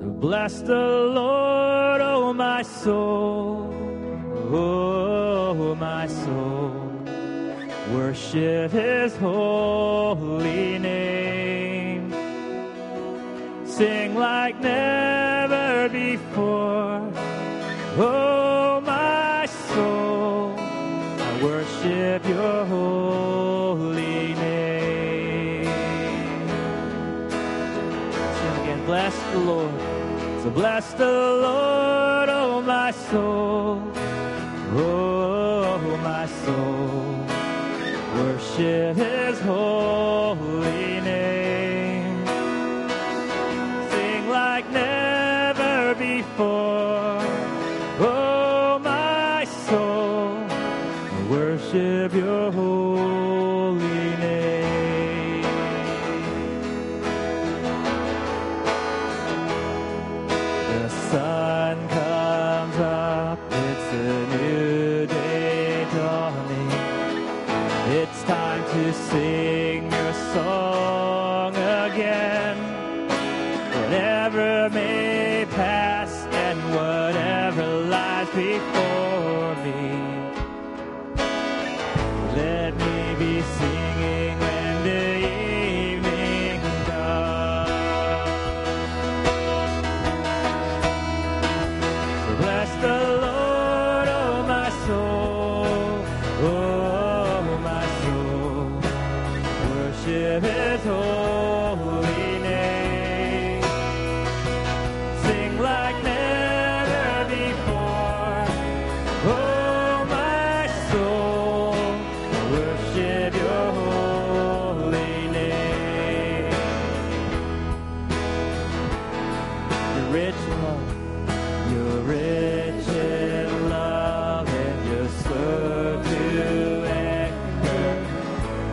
Bless the Lord, oh my soul, oh my soul. Worship his holy name. Sing like never before, oh my soul. I worship your holy name. Sing again, bless the Lord. Bless the Lord, oh my soul, oh, oh my soul, worship his holy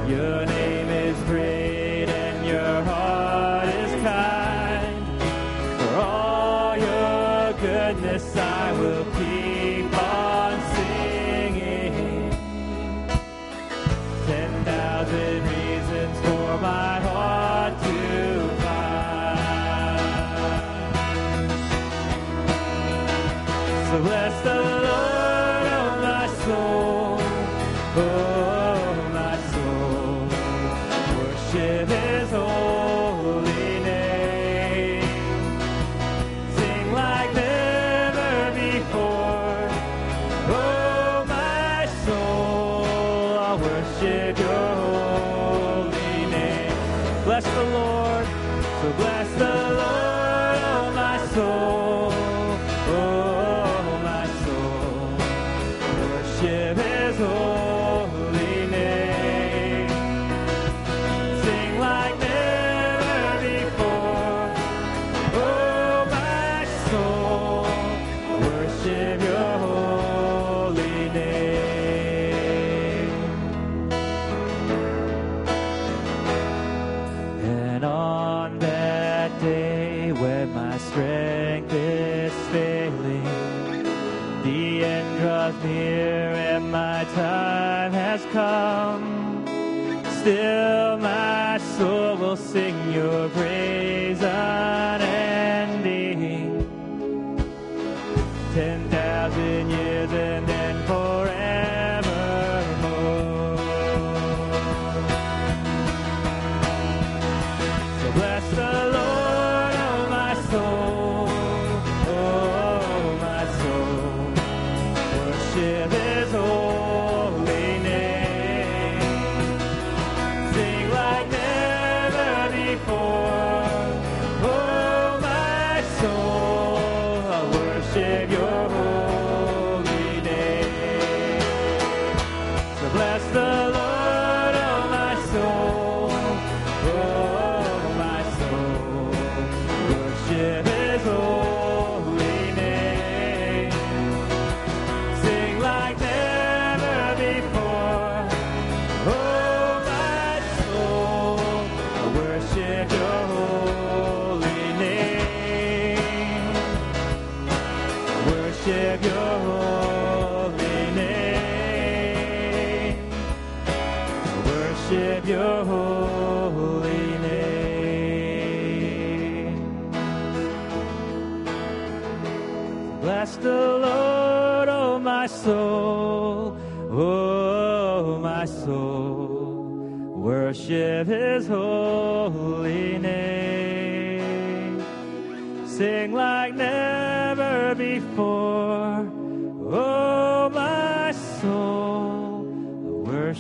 yearning. Savior.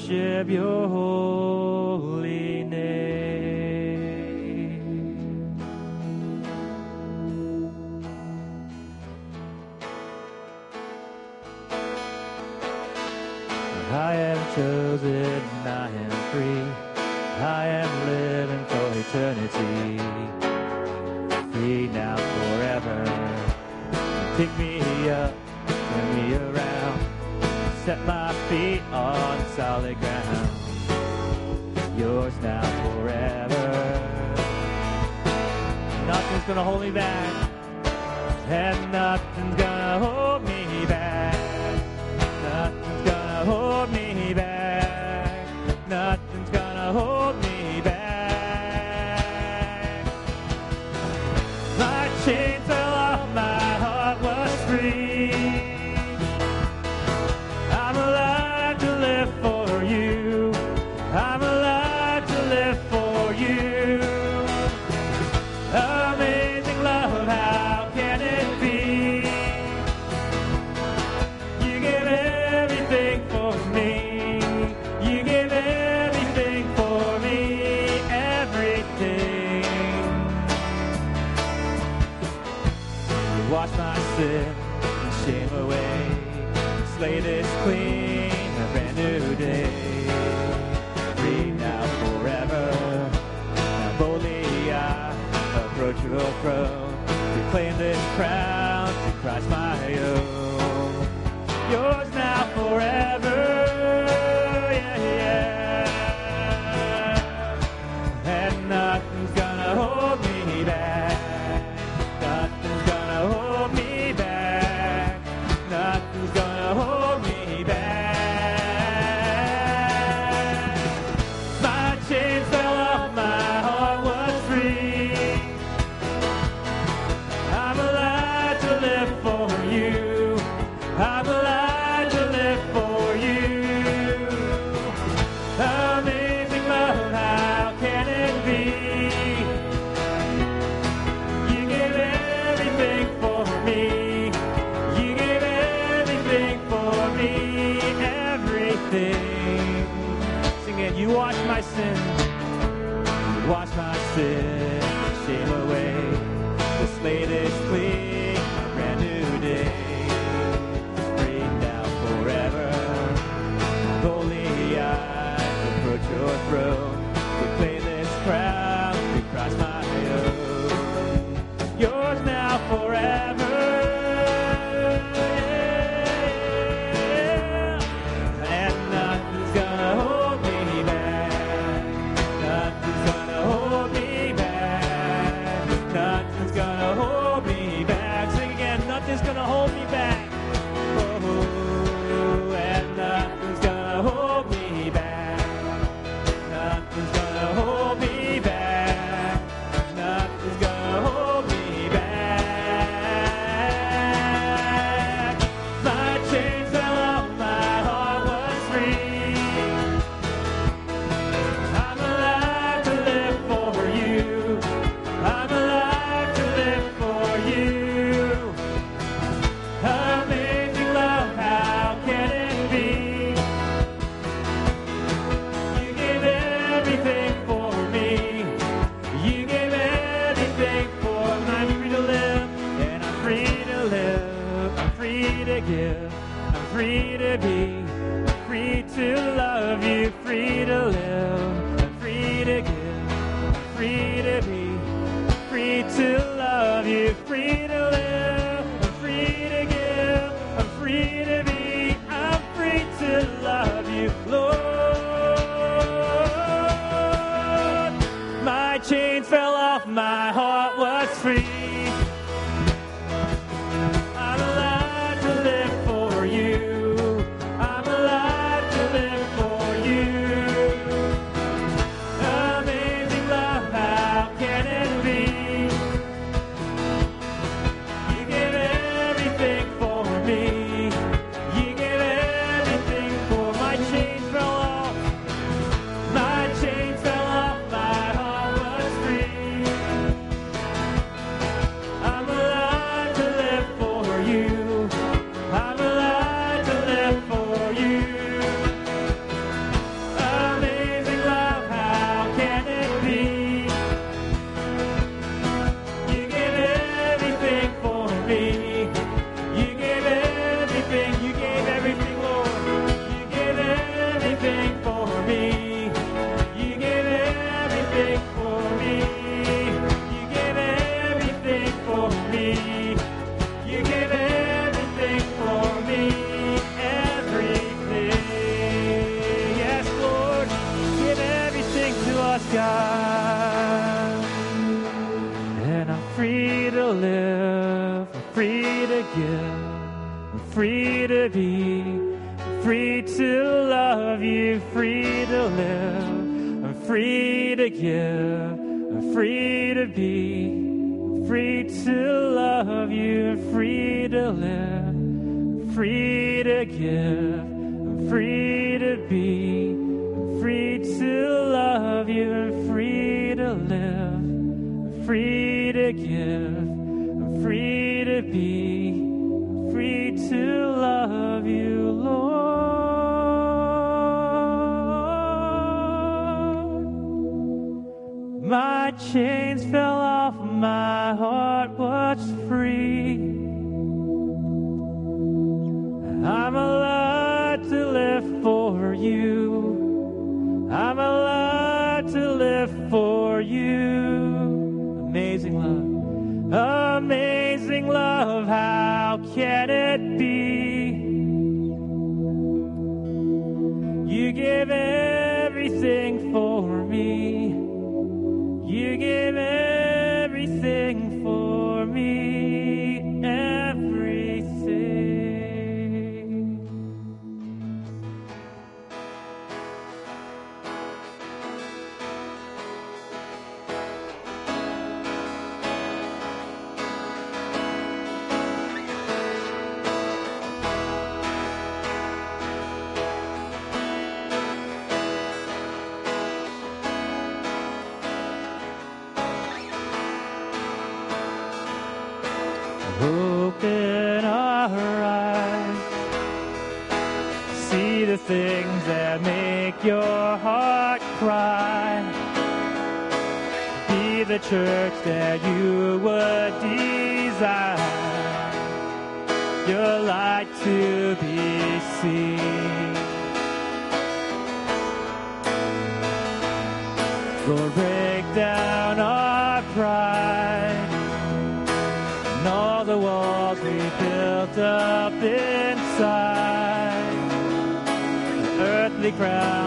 worship your holy name. I am chosen, I am free, I am living for eternity. feet on solid ground. Yours now forever. Nothing's gonna hold me back. And nothing's gonna hold me back. Nothing's gonna hold me back. Nothing's gonna hold Crowd. is going to hold me back. free. thankful. heart was free. things that make your heart cry. Be the church that you would desire. Your light to be seen. crowd.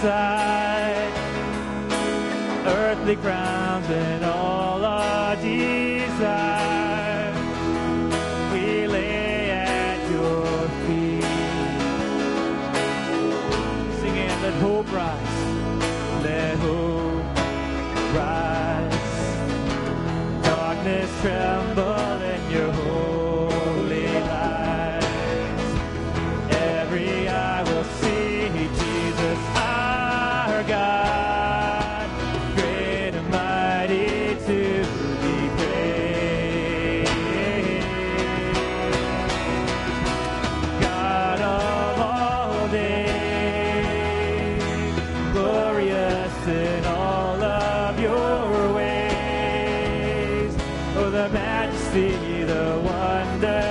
side, earthly ground. the majesty, the wonder.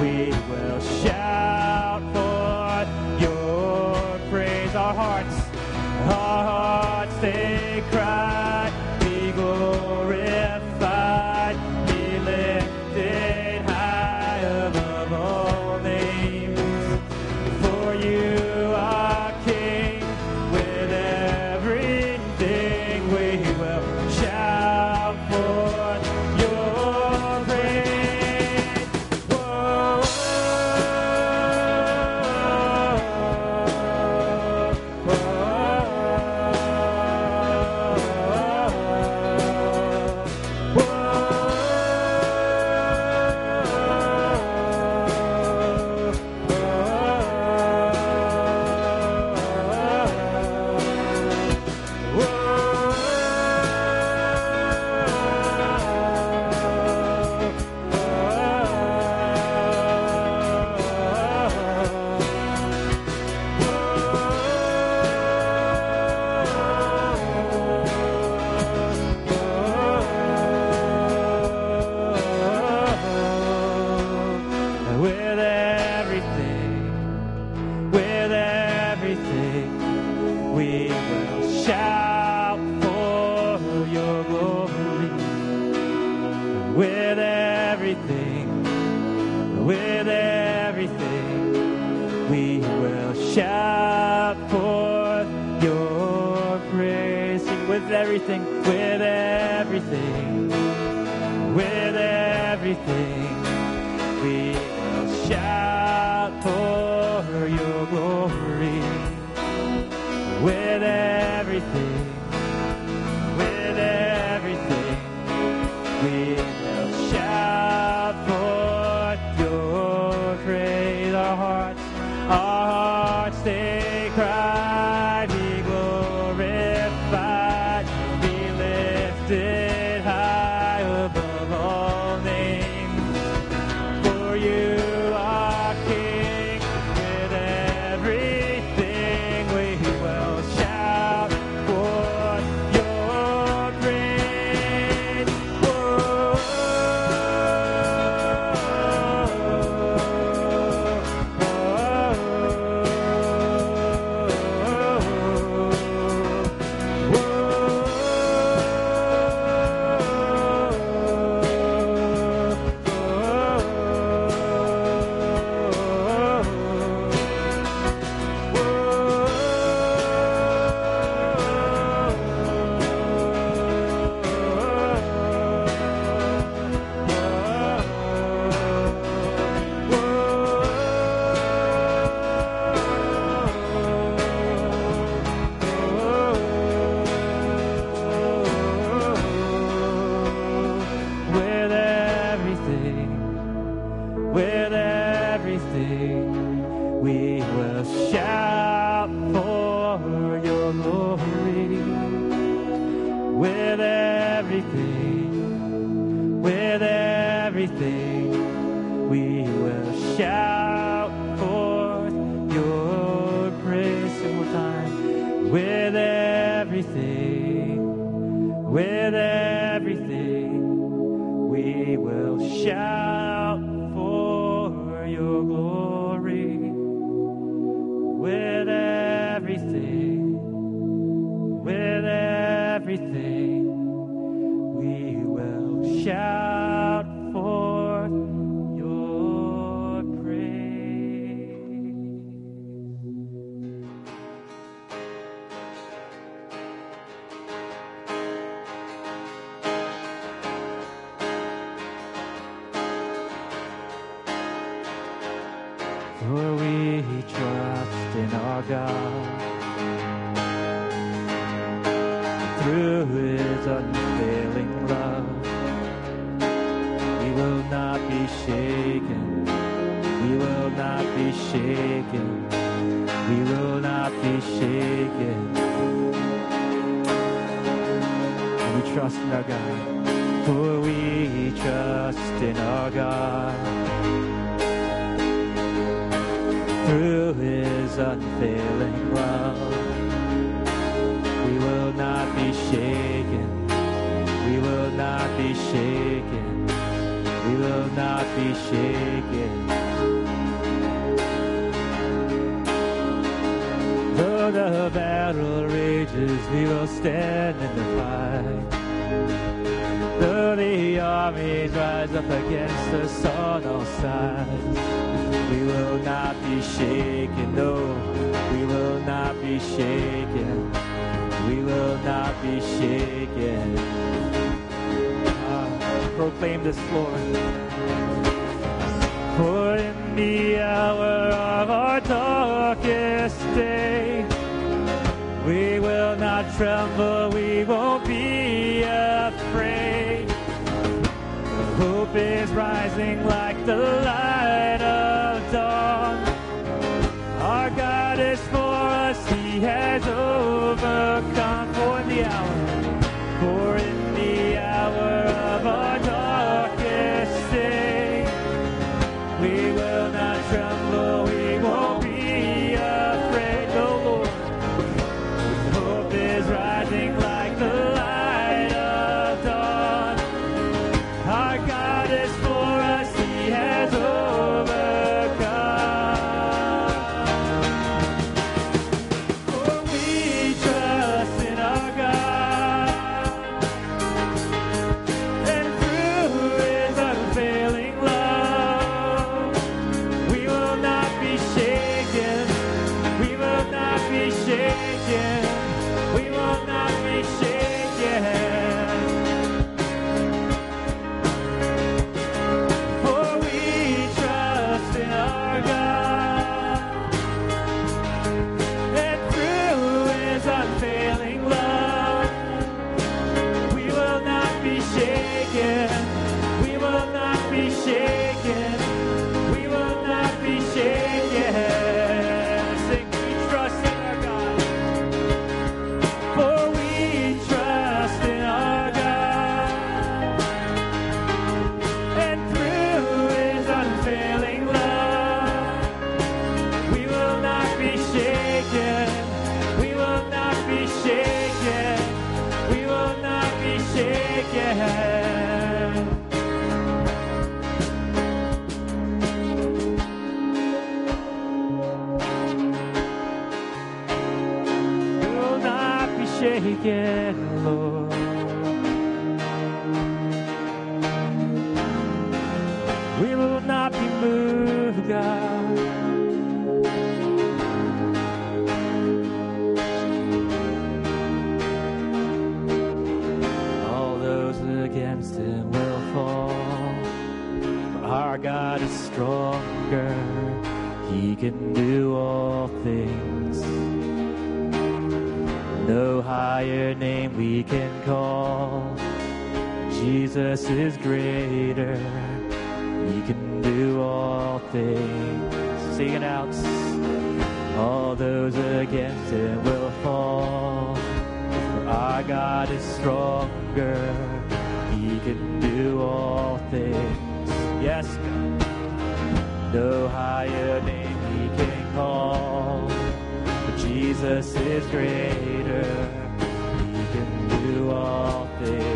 we will share. with everything. We will shout for your glory with everything, with everything. We will shout. for we trust in our God. Through his unfailing love, we will not be shaken. We will not be shaken. We will not be shaken. And we trust in our God, for we trust in our God. through his unfailing love. We will not be shaken. We will not be shaken. We will not be shaken. Though the battle rages, we will stand in the fight. Though the armies rise up against us on all sides. We will not be shaken, no, we will not be shaken. We will not be shaken. Uh, proclaim this, Lord. For in the hour of our darkest day, we will not tremble, we won't be afraid. Hope is rising like the light has overcome. again, Lord. Jesus is greater. He can do all things.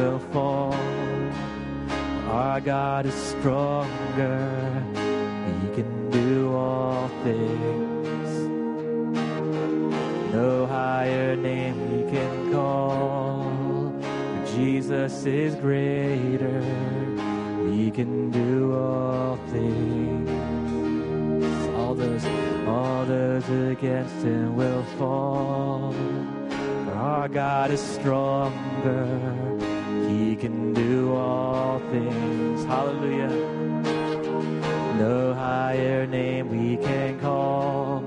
Will fall. Our God is stronger. He can do all things. No higher name we can call. Jesus is greater. We can do all things. All those, all those against him will fall. Our God is stronger. Can do all things. Hallelujah. No higher name we can call.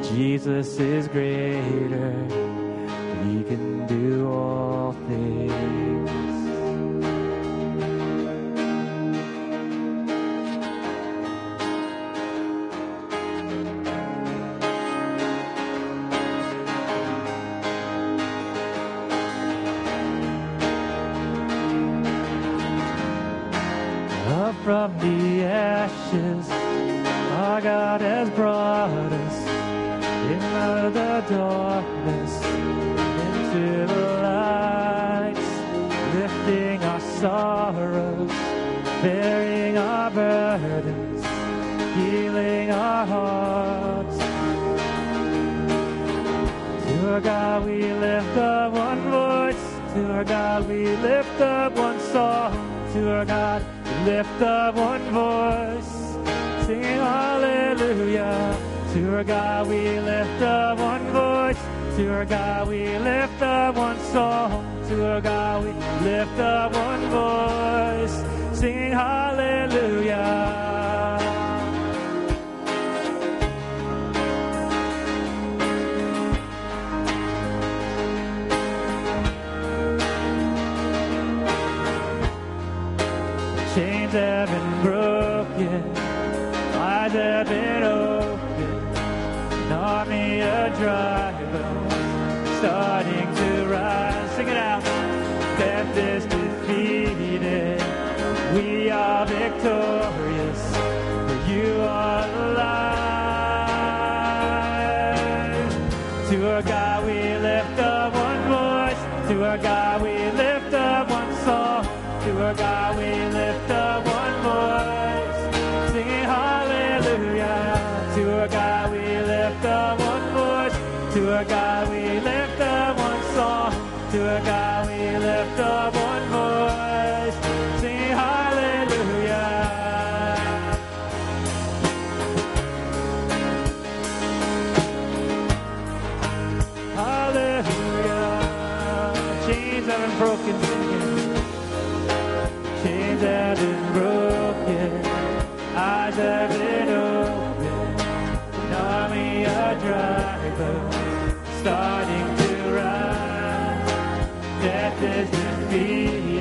Jesus is greater. From the ashes, our God has brought us in out of the darkness into the light, lifting our sorrows, bearing our burdens, healing our hearts. To our God we lift up one voice. To our God we lift up one song. To our God lift up one voice. Singing hallelujah. To our God we lift up one voice. To our God we lift up one song. To our God we lift up one voice. Singing hallelujah. Have been broken, eyes have been opened, an army of drivers starting to rise. Sing it out. Death is defeated, we are victorious, Death is defeated.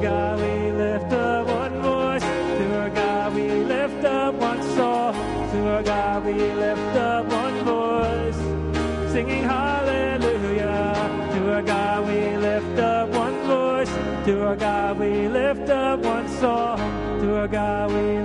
God we lift up one voice. To our God we lift up one soul. To our God we lift up one voice. Singing hallelujah. To our God we lift up one voice. To our God we lift up one soul. To our God we